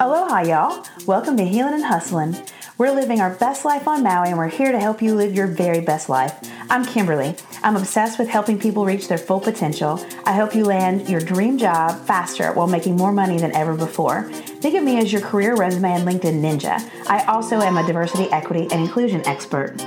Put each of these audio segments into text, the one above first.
Aloha, y'all. Welcome to Healing and Hustling. We're living our best life on Maui and we're here to help you live your very best life. I'm Kimberly. I'm obsessed with helping people reach their full potential. I help you land your dream job faster while making more money than ever before. Think of me as your career resume and LinkedIn ninja. I also am a diversity, equity, and inclusion expert.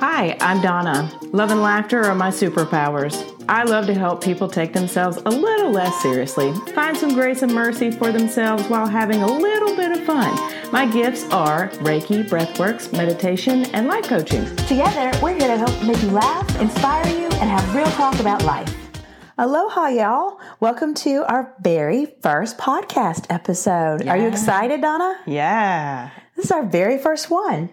Hi, I'm Donna. Love and laughter are my superpowers. I love to help people take themselves a little less seriously, find some grace and mercy for themselves while having a little bit of fun. My gifts are Reiki, breathworks, meditation, and life coaching. Together, we're here to help make you laugh, inspire you, and have real talk about life. Aloha, y'all. Welcome to our very first podcast episode. Yeah. Are you excited, Donna? Yeah. This is our very first one.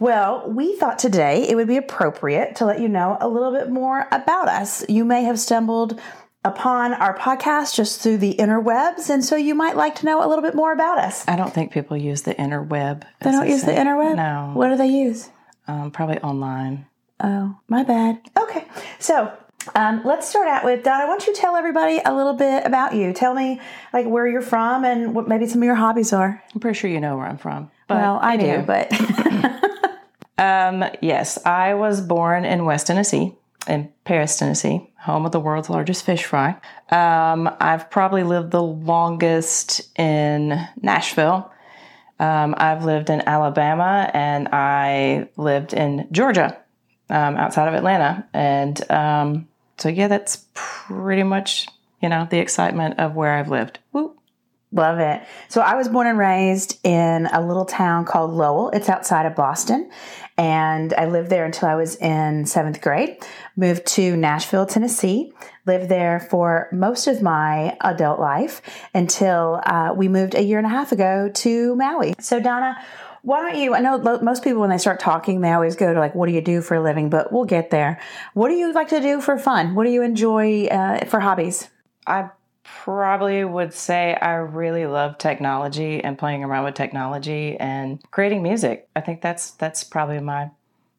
Well, we thought today it would be appropriate to let you know a little bit more about us. You may have stumbled upon our podcast just through the interwebs, and so you might like to know a little bit more about us. I don't think people use the interweb. They don't use say. the interweb? No. What do they use? Um, probably online. Oh, my bad. Okay, so um, let's start out with Donna. Why don't you tell everybody a little bit about you? Tell me like where you're from and what maybe some of your hobbies are. I'm pretty sure you know where I'm from. well, I do, but Um, yes, I was born in West Tennessee, in Paris, Tennessee, home of the world's largest fish fry. Um, I've probably lived the longest in Nashville. Um, I've lived in Alabama and I lived in Georgia, um, outside of Atlanta. And um, so, yeah, that's pretty much, you know, the excitement of where I've lived. Woo. Love it. So I was born and raised in a little town called Lowell. It's outside of Boston. And I lived there until I was in seventh grade. Moved to Nashville, Tennessee. Lived there for most of my adult life until uh, we moved a year and a half ago to Maui. So, Donna, why don't you? I know most people, when they start talking, they always go to like, what do you do for a living? But we'll get there. What do you like to do for fun? What do you enjoy uh, for hobbies? I probably would say I really love technology and playing around with technology and creating music. I think that's that's probably my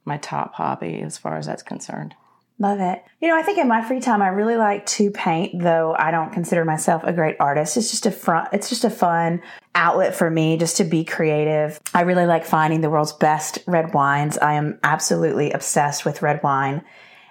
my top hobby as far as that's concerned. Love it. You know, I think in my free time I really like to paint, though I don't consider myself a great artist. It's just a front it's just a fun outlet for me just to be creative. I really like finding the world's best red wines. I am absolutely obsessed with red wine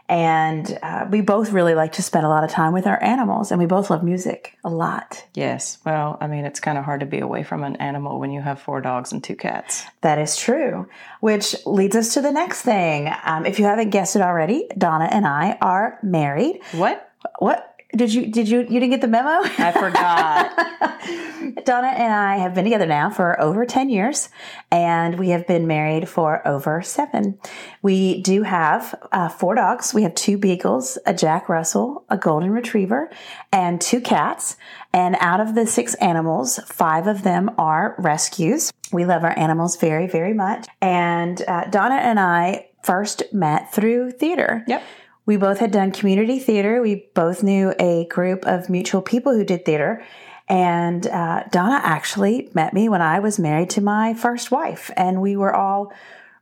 and uh, we both really like to spend a lot of time with our animals, and we both love music a lot. Yes. Well, I mean, it's kind of hard to be away from an animal when you have four dogs and two cats. That is true. Which leads us to the next thing. Um, if you haven't guessed it already, Donna and I are married. What? What? Did you did you you didn't get the memo? I forgot. Donna and I have been together now for over 10 years and we have been married for over 7. We do have uh, four dogs. We have two beagles, a Jack Russell, a golden retriever, and two cats. And out of the six animals, five of them are rescues. We love our animals very, very much. And uh, Donna and I first met through theater. Yep. We both had done community theater. We both knew a group of mutual people who did theater. And uh, Donna actually met me when I was married to my first wife, and we were all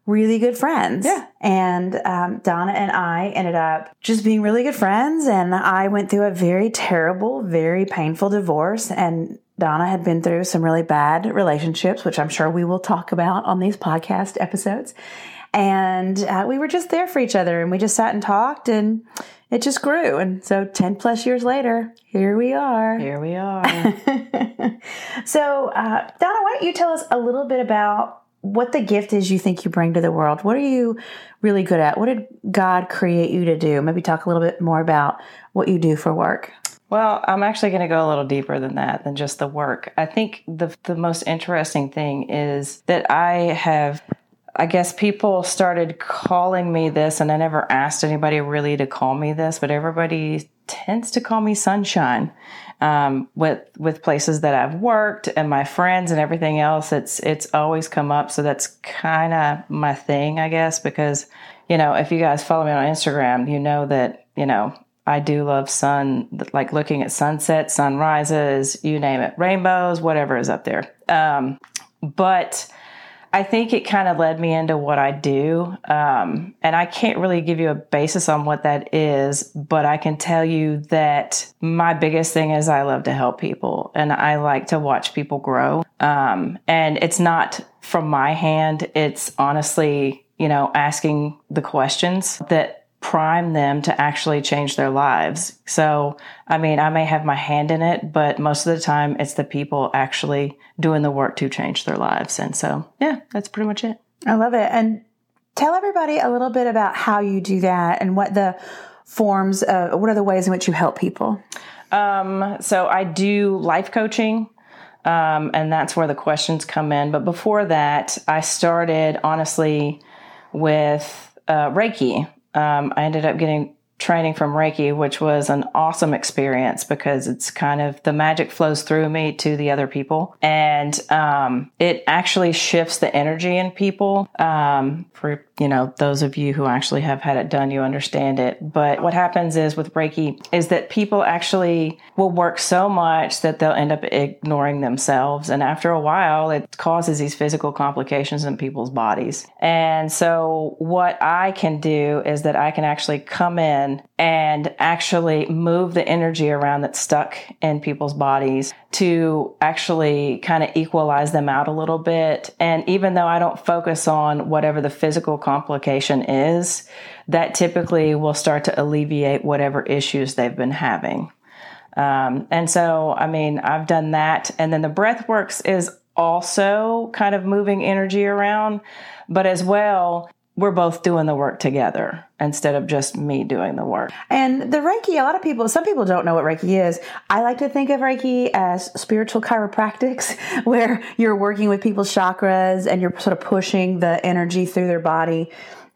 really good friends. Yeah. And um, Donna and I ended up just being really good friends. And I went through a very terrible, very painful divorce. And Donna had been through some really bad relationships, which I'm sure we will talk about on these podcast episodes and uh, we were just there for each other and we just sat and talked and it just grew. And so 10 plus years later here we are. Here we are. So uh, donna why don't you tell us a little bit about what the gift is you think you bring to the world? What are you really good at? What did god create you to do? Maybe talk a little bit more about what you do for work. Well, I'm actually going to go a little deeper than that, than just the work. I think the the most interesting thing is that I have I guess people started calling me this, and I never asked anybody really to call me this, but everybody tends to call me sunshine. Um, with with places that I've worked and my friends and everything else, it's it's always come up. So that's kind of my thing, I guess, because you know if you guys follow me on Instagram, you know that you know I do love sun, like looking at sunsets, sunrises, you name it, rainbows, whatever is up there. Um, but I think it kind of led me into what I do. Um, and I can't really give you a basis on what that is, but I can tell you that my biggest thing is I love to help people and I like to watch people grow. Um, and it's not from my hand, it's honestly, you know, asking the questions that prime them to actually change their lives. So, I mean, I may have my hand in it, but most of the time it's the people actually doing the work to change their lives. And so, yeah, that's pretty much it. I love it. And tell everybody a little bit about how you do that and what the forms, uh, what are the ways in which you help people? Um, so I do life coaching. Um, and that's where the questions come in. But before that, I started honestly with uh, Reiki um, I ended up getting training from Reiki, which was an awesome experience because it's kind of the magic flows through me to the other people. And um, it actually shifts the energy in people. Um, for, you know, those of you who actually have had it done, you understand it. But what happens is with Reiki is that people actually will work so much that they'll end up ignoring themselves. And after a while, it causes these physical complications in people's bodies. And so what I can do is that I can actually come in and actually move the energy around that's stuck in people's bodies to actually kind of equalize them out a little bit. And even though I don't focus on whatever the physical complication is, that typically will start to alleviate whatever issues they've been having. Um, and so, I mean, I've done that. And then the breath works is also kind of moving energy around, but as well, we're both doing the work together instead of just me doing the work. And the Reiki, a lot of people, some people don't know what Reiki is. I like to think of Reiki as spiritual chiropractics, where you're working with people's chakras and you're sort of pushing the energy through their body,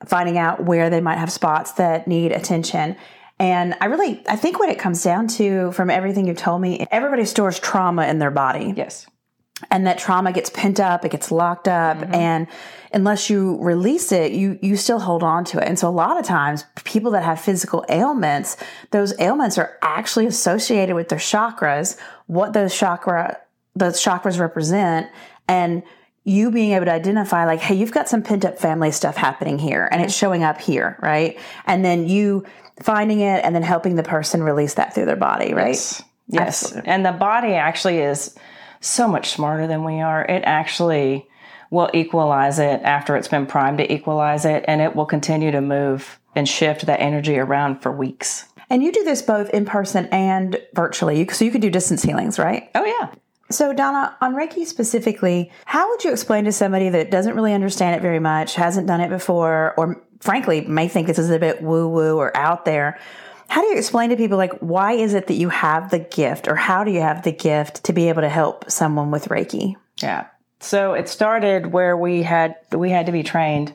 finding out where they might have spots that need attention. And I really, I think what it comes down to from everything you've told me, everybody stores trauma in their body. Yes. And that trauma gets pent up, it gets locked up, mm-hmm. and unless you release it, you, you still hold on to it. And so a lot of times people that have physical ailments, those ailments are actually associated with their chakras, what those chakra, those chakras represent. And you being able to identify like, Hey, you've got some pent up family stuff happening here and it's showing up here. Right. And then you finding it and then helping the person release that through their body. Right. Yes. yes. And the body actually is so much smarter than we are. It actually, will equalize it after it's been primed to equalize it, and it will continue to move and shift that energy around for weeks. And you do this both in person and virtually. So you could do distance healings, right? Oh, yeah. So, Donna, on Reiki specifically, how would you explain to somebody that doesn't really understand it very much, hasn't done it before, or frankly may think this is a bit woo woo or out there? How do you explain to people, like, why is it that you have the gift, or how do you have the gift to be able to help someone with Reiki? Yeah. So it started where we had we had to be trained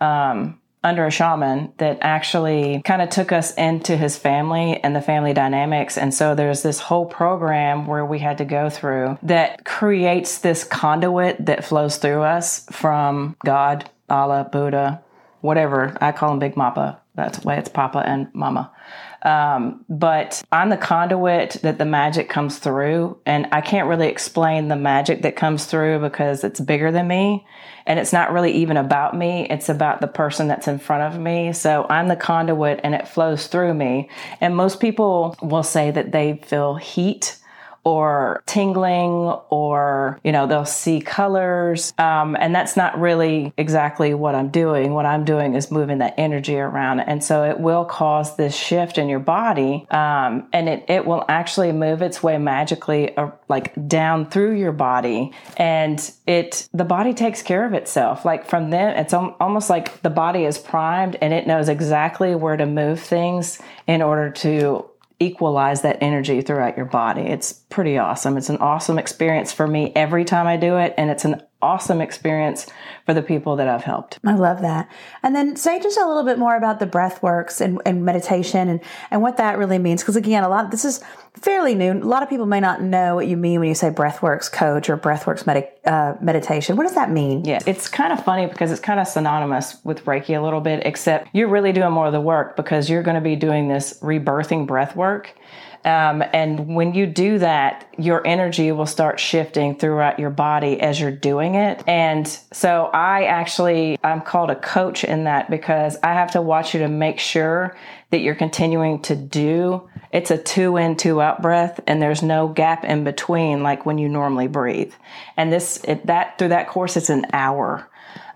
um, under a shaman that actually kind of took us into his family and the family dynamics. And so there's this whole program where we had to go through that creates this conduit that flows through us from God, Allah, Buddha, whatever. I call him Big Mappa. That's why it's Papa and Mama. Um, but I'm the conduit that the magic comes through. And I can't really explain the magic that comes through because it's bigger than me. And it's not really even about me. It's about the person that's in front of me. So I'm the conduit and it flows through me. And most people will say that they feel heat or tingling or you know they'll see colors. Um, and that's not really exactly what i'm doing. What i'm doing is moving that energy around. And so it will cause this shift in your body um, and it, it will actually move its way magically uh, like down through your body. And it the body takes care of itself. Like from then it's almost like the body is primed and it knows exactly where to move things in order to equalize that energy throughout your body. It's pretty awesome. It's an awesome experience for me every time I do it, and it's an awesome experience for the people that I've helped. I love that. And then say just a little bit more about the breath works and, and meditation and, and what that really means. Because again, a lot this is fairly new. A lot of people may not know what you mean when you say breathworks coach or breathworks med- uh, meditation. What does that mean? Yeah, it's kind of funny because it's kind of synonymous with Reiki a little bit, except you're really doing more of the work because you're going to be doing this rebirthing breath work Um, and when you do that, your energy will start shifting throughout your body as you're doing it. And so I actually, I'm called a coach in that because I have to watch you to make sure that you're continuing to do. It's a two in, two out breath, and there's no gap in between like when you normally breathe. And this, it, that through that course, it's an hour.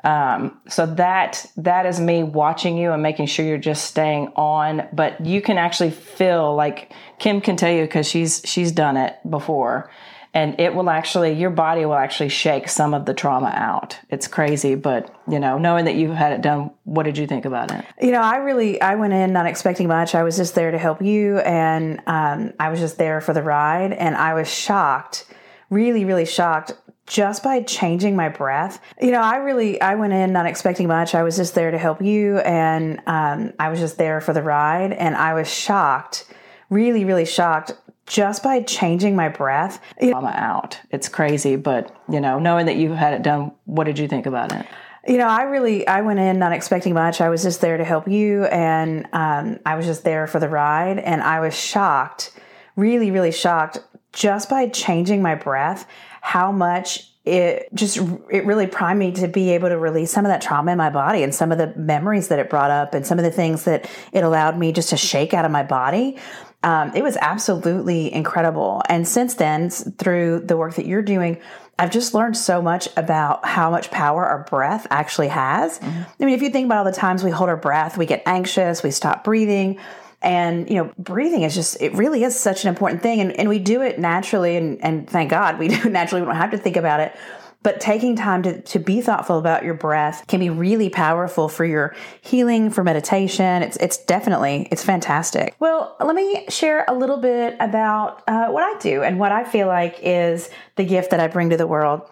Um, so that that is me watching you and making sure you're just staying on. But you can actually feel like Kim can tell you because she's she's done it before, and it will actually your body will actually shake some of the trauma out. It's crazy, but you know, knowing that you've had it done, what did you think about it? You know, I really I went in not expecting much. I was just there to help you, and um, I was just there for the ride, and I was shocked, really, really shocked just by changing my breath. You know, I really I went in not expecting much. I was just there to help you and um, I was just there for the ride and I was shocked, really really shocked just by changing my breath. You know, out. It's crazy, but you know, knowing that you had it done, what did you think about it? You know, I really I went in not expecting much. I was just there to help you and um, I was just there for the ride and I was shocked, really really shocked just by changing my breath how much it just it really primed me to be able to release some of that trauma in my body and some of the memories that it brought up and some of the things that it allowed me just to shake out of my body um, it was absolutely incredible and since then through the work that you're doing I've just learned so much about how much power our breath actually has. Mm-hmm. I mean, if you think about all the times we hold our breath, we get anxious, we stop breathing and, you know, breathing is just, it really is such an important thing. And, and we do it naturally. And, and thank God we do it naturally. We don't have to think about it. But taking time to, to be thoughtful about your breath can be really powerful for your healing, for meditation. It's, it's definitely, it's fantastic. Well, let me share a little bit about uh, what I do and what I feel like is the gift that I bring to the world.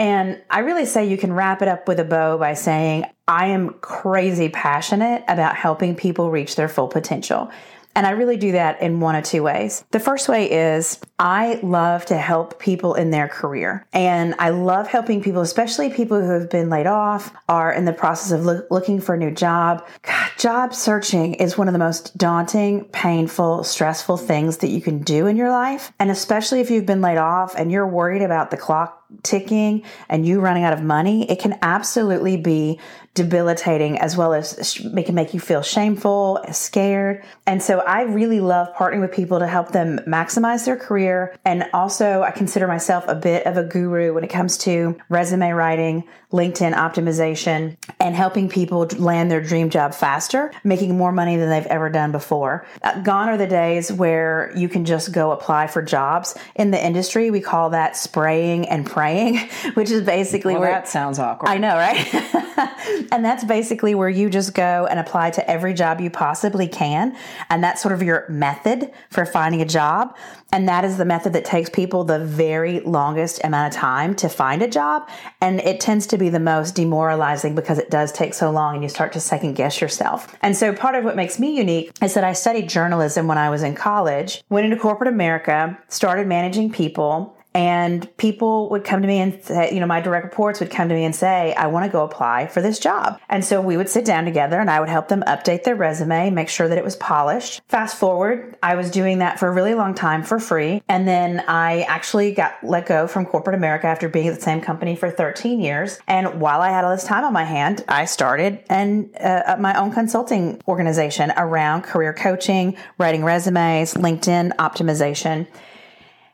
And I really say you can wrap it up with a bow by saying, I am crazy passionate about helping people reach their full potential. And I really do that in one of two ways. The first way is I love to help people in their career. And I love helping people, especially people who have been laid off, are in the process of lo- looking for a new job. God, job searching is one of the most daunting, painful, stressful things that you can do in your life. And especially if you've been laid off and you're worried about the clock ticking and you running out of money, it can absolutely be debilitating as well as it can make you feel shameful, scared. And so I really love partnering with people to help them maximize their career. And also, I consider myself a bit of a guru when it comes to resume writing, LinkedIn optimization, and helping people land their dream job faster, making more money than they've ever done before. Uh, gone are the days where you can just go apply for jobs. In the industry, we call that spraying and praying, which is basically well, where that sounds awkward. I know, right? and that's basically where you just go and apply to every job you possibly can. And that's sort of your method for finding a job. And that is the method that takes people the very longest amount of time to find a job. And it tends to be the most demoralizing because it does take so long and you start to second guess yourself. And so part of what makes me unique is that I studied journalism when I was in college, went into corporate America, started managing people, and people would come to me and say, you know, my direct reports would come to me and say, I want to go apply for this job. And so we would sit down together and I would help them update their resume, make sure that it was polished. Fast forward, I was doing that for a really long time for free. And then I actually got let go from corporate America after being at the same company for 13 years. And while I had all this time on my hand, I started and uh, my own consulting organization around career coaching, writing resumes, LinkedIn optimization.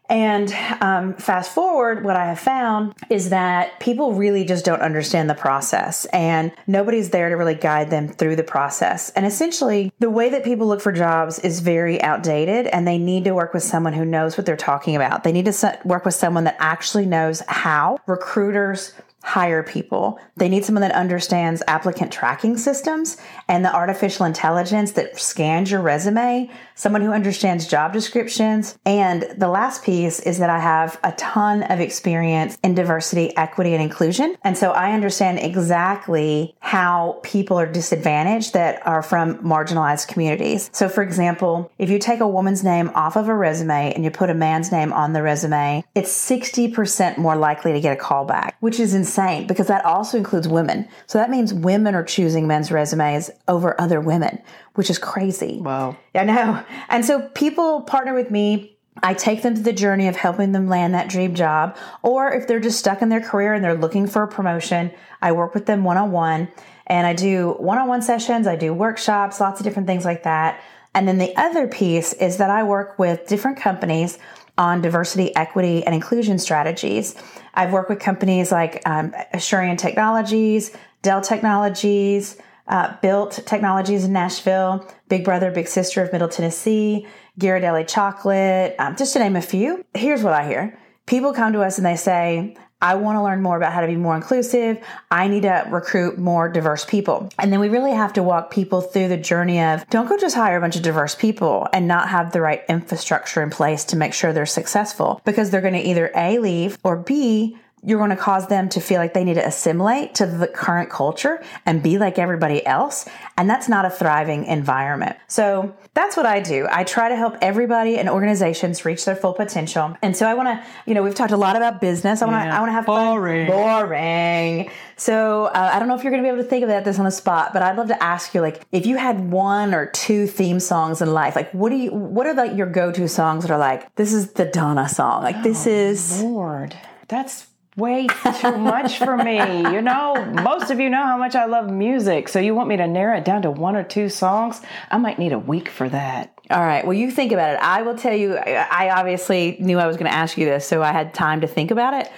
And um, fast forward, what I have found is that people really just don't understand the process, and nobody's there to really guide them through the process. And essentially, the way that people look for jobs is very outdated, and they need to work with someone who knows what they're talking about. They need to work with someone that actually knows how recruiters hire people. They need someone that understands applicant tracking systems and the artificial intelligence that scans your resume, someone who understands job descriptions. And the last piece is that I have a ton of experience in diversity, equity, and inclusion. And so I understand exactly how people are disadvantaged that are from marginalized communities. So, for example, if you take a woman's name off of a resume and you put a man's name on the resume, it's 60% more likely to get a call back, which is insane insane because that also includes women. So that means women are choosing men's resumes over other women, which is crazy. Wow. Yeah, I know. And so people partner with me. I take them to the journey of helping them land that dream job. Or if they're just stuck in their career and they're looking for a promotion, I work with them one on one and I do one on one sessions, I do workshops, lots of different things like that. And then the other piece is that I work with different companies on diversity, equity, and inclusion strategies. I've worked with companies like um, Asurion Technologies, Dell Technologies, uh, Built Technologies in Nashville, Big Brother, Big Sister of Middle Tennessee, Ghirardelli Chocolate, um, just to name a few. Here's what I hear. People come to us and they say, I want to learn more about how to be more inclusive. I need to recruit more diverse people. And then we really have to walk people through the journey of don't go just hire a bunch of diverse people and not have the right infrastructure in place to make sure they're successful because they're going to either A, leave or B, you're going to cause them to feel like they need to assimilate to the current culture and be like everybody else. And that's not a thriving environment. So that's what I do. I try to help everybody and organizations reach their full potential. And so I want to, you know, we've talked a lot about business. I want to, Yeah. I want to have Boring. fun. Boring. So uh, I don't know if you're going to be able to think of that this on the spot, but I'd love to ask you, like, if you had one or two theme songs in life, like, what do you, what are like your go-to songs that are like, this is the Donna song, like, this is. Lord, that's way too much for me. You know, most of you know how much I love music. So you want me to narrow it down to one or two songs? I might need a week for that. All right. Well, you think about it. I will tell you. I obviously knew I was going to ask you this, so I had time to think about it.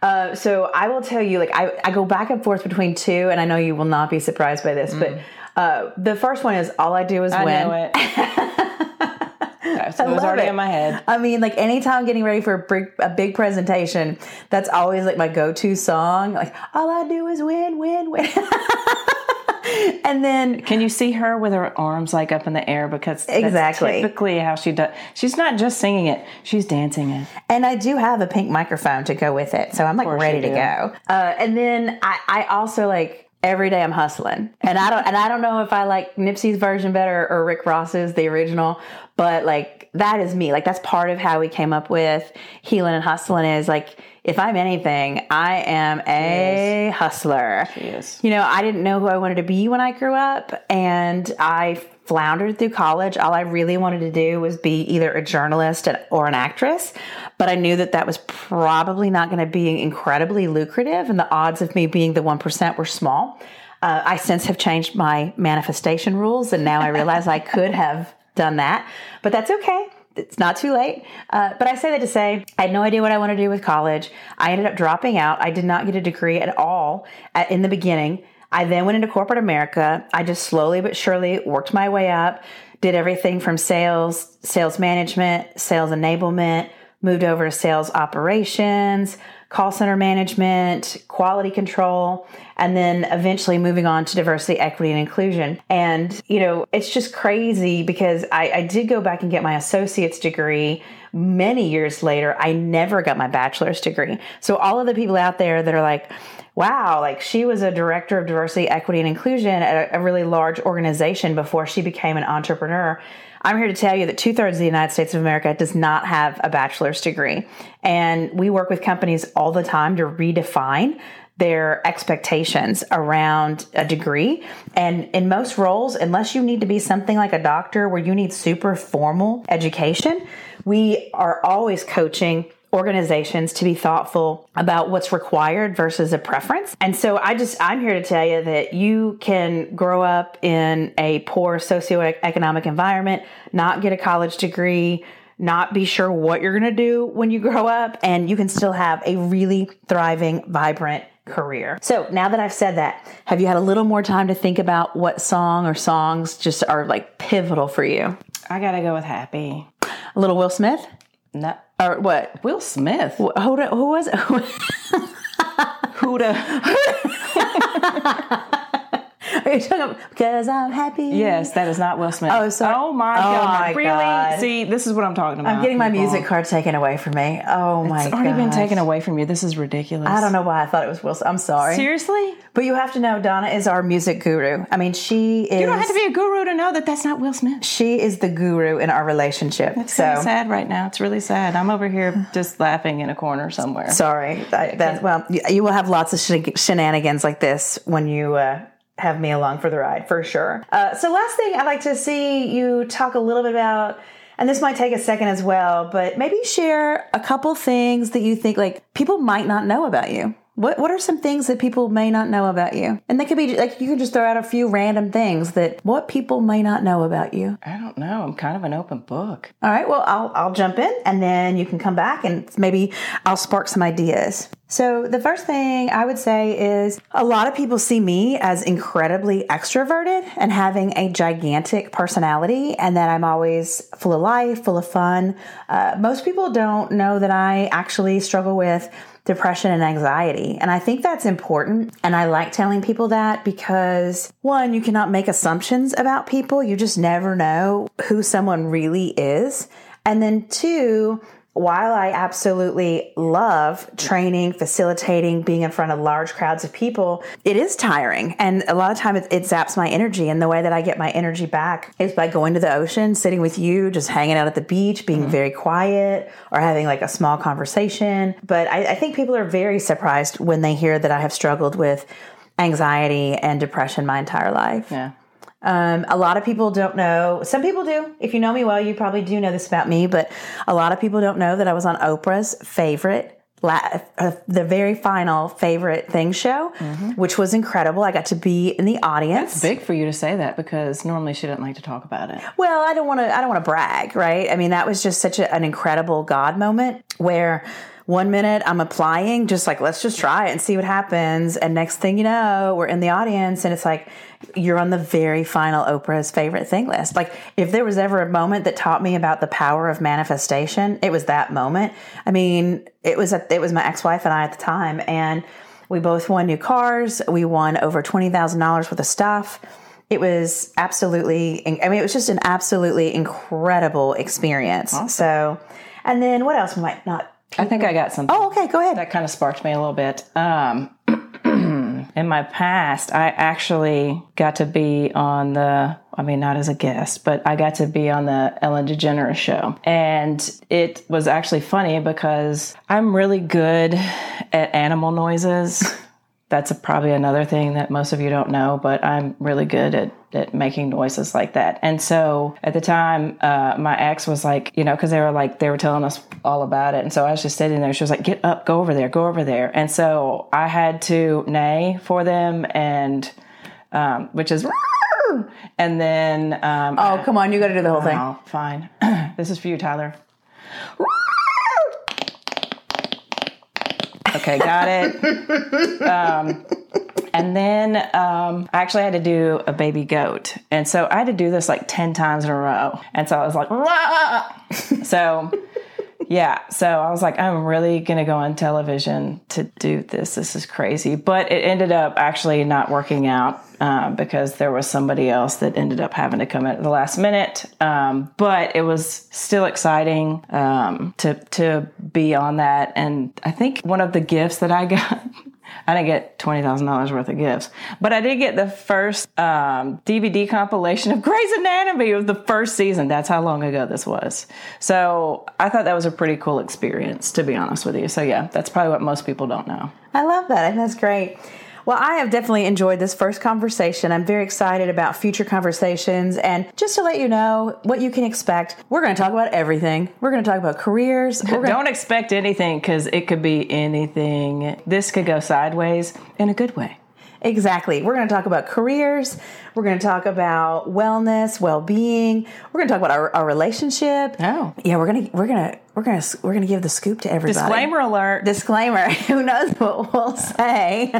Uh, so I will tell you, like I, I go back and forth between two, and I know you will not be surprised by this, but uh, the first one is "All I Do Is I Win." it. That's- it was already it. in my head. I mean, like anytime I'm getting ready for a big, a big presentation, that's always like my go-to song. Like, all I do is win, win, win. and then Can you see her with her arms like up in the air? Because that's Exactly. typically how she does. She's not just singing it; she's dancing it. And I do have a pink microphone to go with it. So I'm like ready to go. Uh, and then I, I also like every day I'm hustling. And I don't and I don't know if I like Nipsey's version better or Rick Ross's, the original, but like that is me. Like that's part of how we came up with healing and hustling is like if I'm anything, I am a hustler. She is. You know, I didn't know who I wanted to be when I grew up, and I floundered through college. All I really wanted to do was be either a journalist or an actress, but I knew that that was probably not going to be incredibly lucrative, and the odds of me being the 1% were small. Uh, I since have changed my manifestation rules, and now I realize I could have done that, but that's okay. It's not too late. Uh, but I say that to say, I had no idea what I wanted to do with college. I ended up dropping out. I did not get a degree at all at, in the beginning. I then went into corporate America. I just slowly but surely worked my way up, did everything from sales, sales management, sales enablement, moved over to sales operations, call center management, quality control, and then eventually moving on to diversity, equity, and inclusion. And, you know, it's just crazy because I, I did go back and get my associate's degree many years later. I never got my bachelor's degree. So, all of the people out there that are like, wow, like she was a director of diversity, equity, and inclusion at a, a really large organization before she became an entrepreneur. I'm here to tell you that two thirds of the United States of America does not have a bachelor's degree. And we work with companies all the time to redefine their expectations around a degree. And in most roles, unless you need to be something like a doctor where you need super formal education, we are always coaching organizations to be thoughtful about what's required versus a preference. And so I just, I'm here to tell you that you can grow up in a poor socioeconomic environment, not get a college degree, not be sure what you're going to do when you grow up, and you can still have a really thriving, vibrant career. So now that I've said that, have you had a little more time to think about what song or songs just are like pivotal for you? I gotta go with Happy. A little Will Smith? No, Or what? Will Smith. Who, who was it? Who'da? Are you talking about because I'm happy? Yes, that is not Will Smith. Oh, sorry. Oh my Oh, god! my really? God. See, this is what I'm talking about. I'm getting my people. music card taken away from me. Oh my god. It's already been taken away from you. This is ridiculous. I don't know why I thought it was Will. Smith. I'm sorry, Seriously, but you have to know Donna is our music guru. I mean, she is. you don't have to be a guru to know that that's not Will Smith. She is the guru in our relationship. It's so sad right now. It's really sad. I'm over here just laughing in a corner somewhere. sorry. I, that, well, you, you will have lots of sh- shenanigans like this when you uh, have me along for the ride, for sure. Uh, so, last thing I'd like to see you talk a little bit about. And this might take a second as well, but maybe share a couple things that you think like people might not know about you. What what are some things that people may not know about you? And they could be like you can just throw out a few random things that what people may not know about you. I don't know. I'm kind of an open book. All right, well, I'll, I'll jump in and then you can come back and maybe I'll spark some ideas. So, the first thing I would say is a lot of people see me as incredibly extroverted and having a gigantic personality, and that I'm always full of life, full of fun. Uh, most people don't know that I actually struggle with depression and anxiety. And I think that's important. And I like telling people that because one, you cannot make assumptions about people. You just never know who someone really is. And then two, while I absolutely love training, facilitating, being in front of large crowds of people, it is tiring. And a lot of time it, it zaps my energy. And the way that I get my energy back is by going to the ocean, sitting with you, just hanging out at the beach, being mm-hmm. very quiet, or having like a small conversation. But I, I think people are very surprised when they hear that I have struggled with anxiety and depression my entire life. Yeah. Um, a lot of people don't know. Some people do. If you know me well, you probably do know this about me. But a lot of people don't know that I was on Oprah's favorite, la- uh, the very final favorite thing show, which was incredible. I got to be in the audience. That's big for you to say that because normally she doesn't like to talk about it. Well, I don't want to. I don't want to brag, right? I mean, that was just such a, an incredible God moment where one minute I'm applying, just like let's just try it and see what happens, and next thing you know, we're in the audience, and it's like you're on the very final Oprah's favorite thing list. Like if there was ever a moment that taught me about the power of manifestation, it was that moment. I mean, it was a, it was my ex wife and I at the time, and we both won new cars. We won over twenty thousand dollars worth of stuff it was absolutely i mean it was just an absolutely incredible experience so and then what else might not I think I got something. oh okay go ahead that kind of sparked me a little bit. Um, in my past, I actually got to be on the, I mean, not as a guest, but I got to be on the Ellen DeGeneres show. And it was actually funny because I'm really good at animal noises. That's a, probably another thing that most of you don't know, but I'm really good at, at making noises like that. And so at the time, uh, my ex was like, you know, because they were like, they were telling us all about it. And so I was just sitting there. She was like, get up, go over there, go over there. And so I had to neigh for them, and um, which is, and then, um, oh come on you got to do the whole thing oh, fine. this is for you, Tyler. Okay, got it. Um, and then um, I actually had to do a baby goat. And so I had to do this like 10 times in a row. And so I was like, "Wah!" so yeah, so I was like, I'm really going to go on television to do this. This is crazy. But it ended up actually not working out um, because there was somebody else that ended up having to come at the last minute. Um, but it was still exciting um, to to be on that. And I think one of the gifts that I got. I didn't get twenty thousand dollars worth of gifts, but I did get the first um, DVD compilation of Grey's Anatomy of the first season. That's how long ago this was. So I thought that was a pretty cool experience, to be honest with you. So yeah, that's probably what most people don't know. i love that and that's great well i have definitely enjoyed this first conversation i'm very excited about future conversations and just to let you know what you can expect we're going to talk about everything we're going to talk about careers gonna, Don't expect anything because it could be anything. This could go sideways in a good way. Exactly. We're going to talk about careers. We're going to talk about wellness, well-being. We're going to talk about our, our relationship. Oh. Yeah, we're going to we're going to we're gonna we're gonna give the scoop to everybody. Disclaimer alert. Disclaimer. Who knows what we'll say?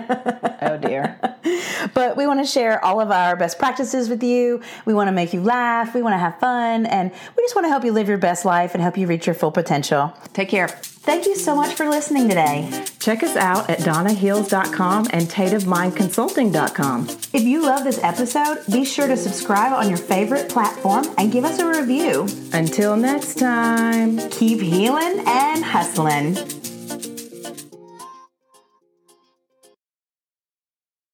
oh dear. but we want to share all of our best practices with you. We want to make you laugh. We want to have fun, and we just want to help you live your best life and help you reach your full potential. Take care. Thank you so much for listening today. Check us out at donnaheals.com and tateofmindconsulting.com. If you love this episode, be sure to subscribe on your favorite platform and give us a review. Until next time, keep healing and hustling.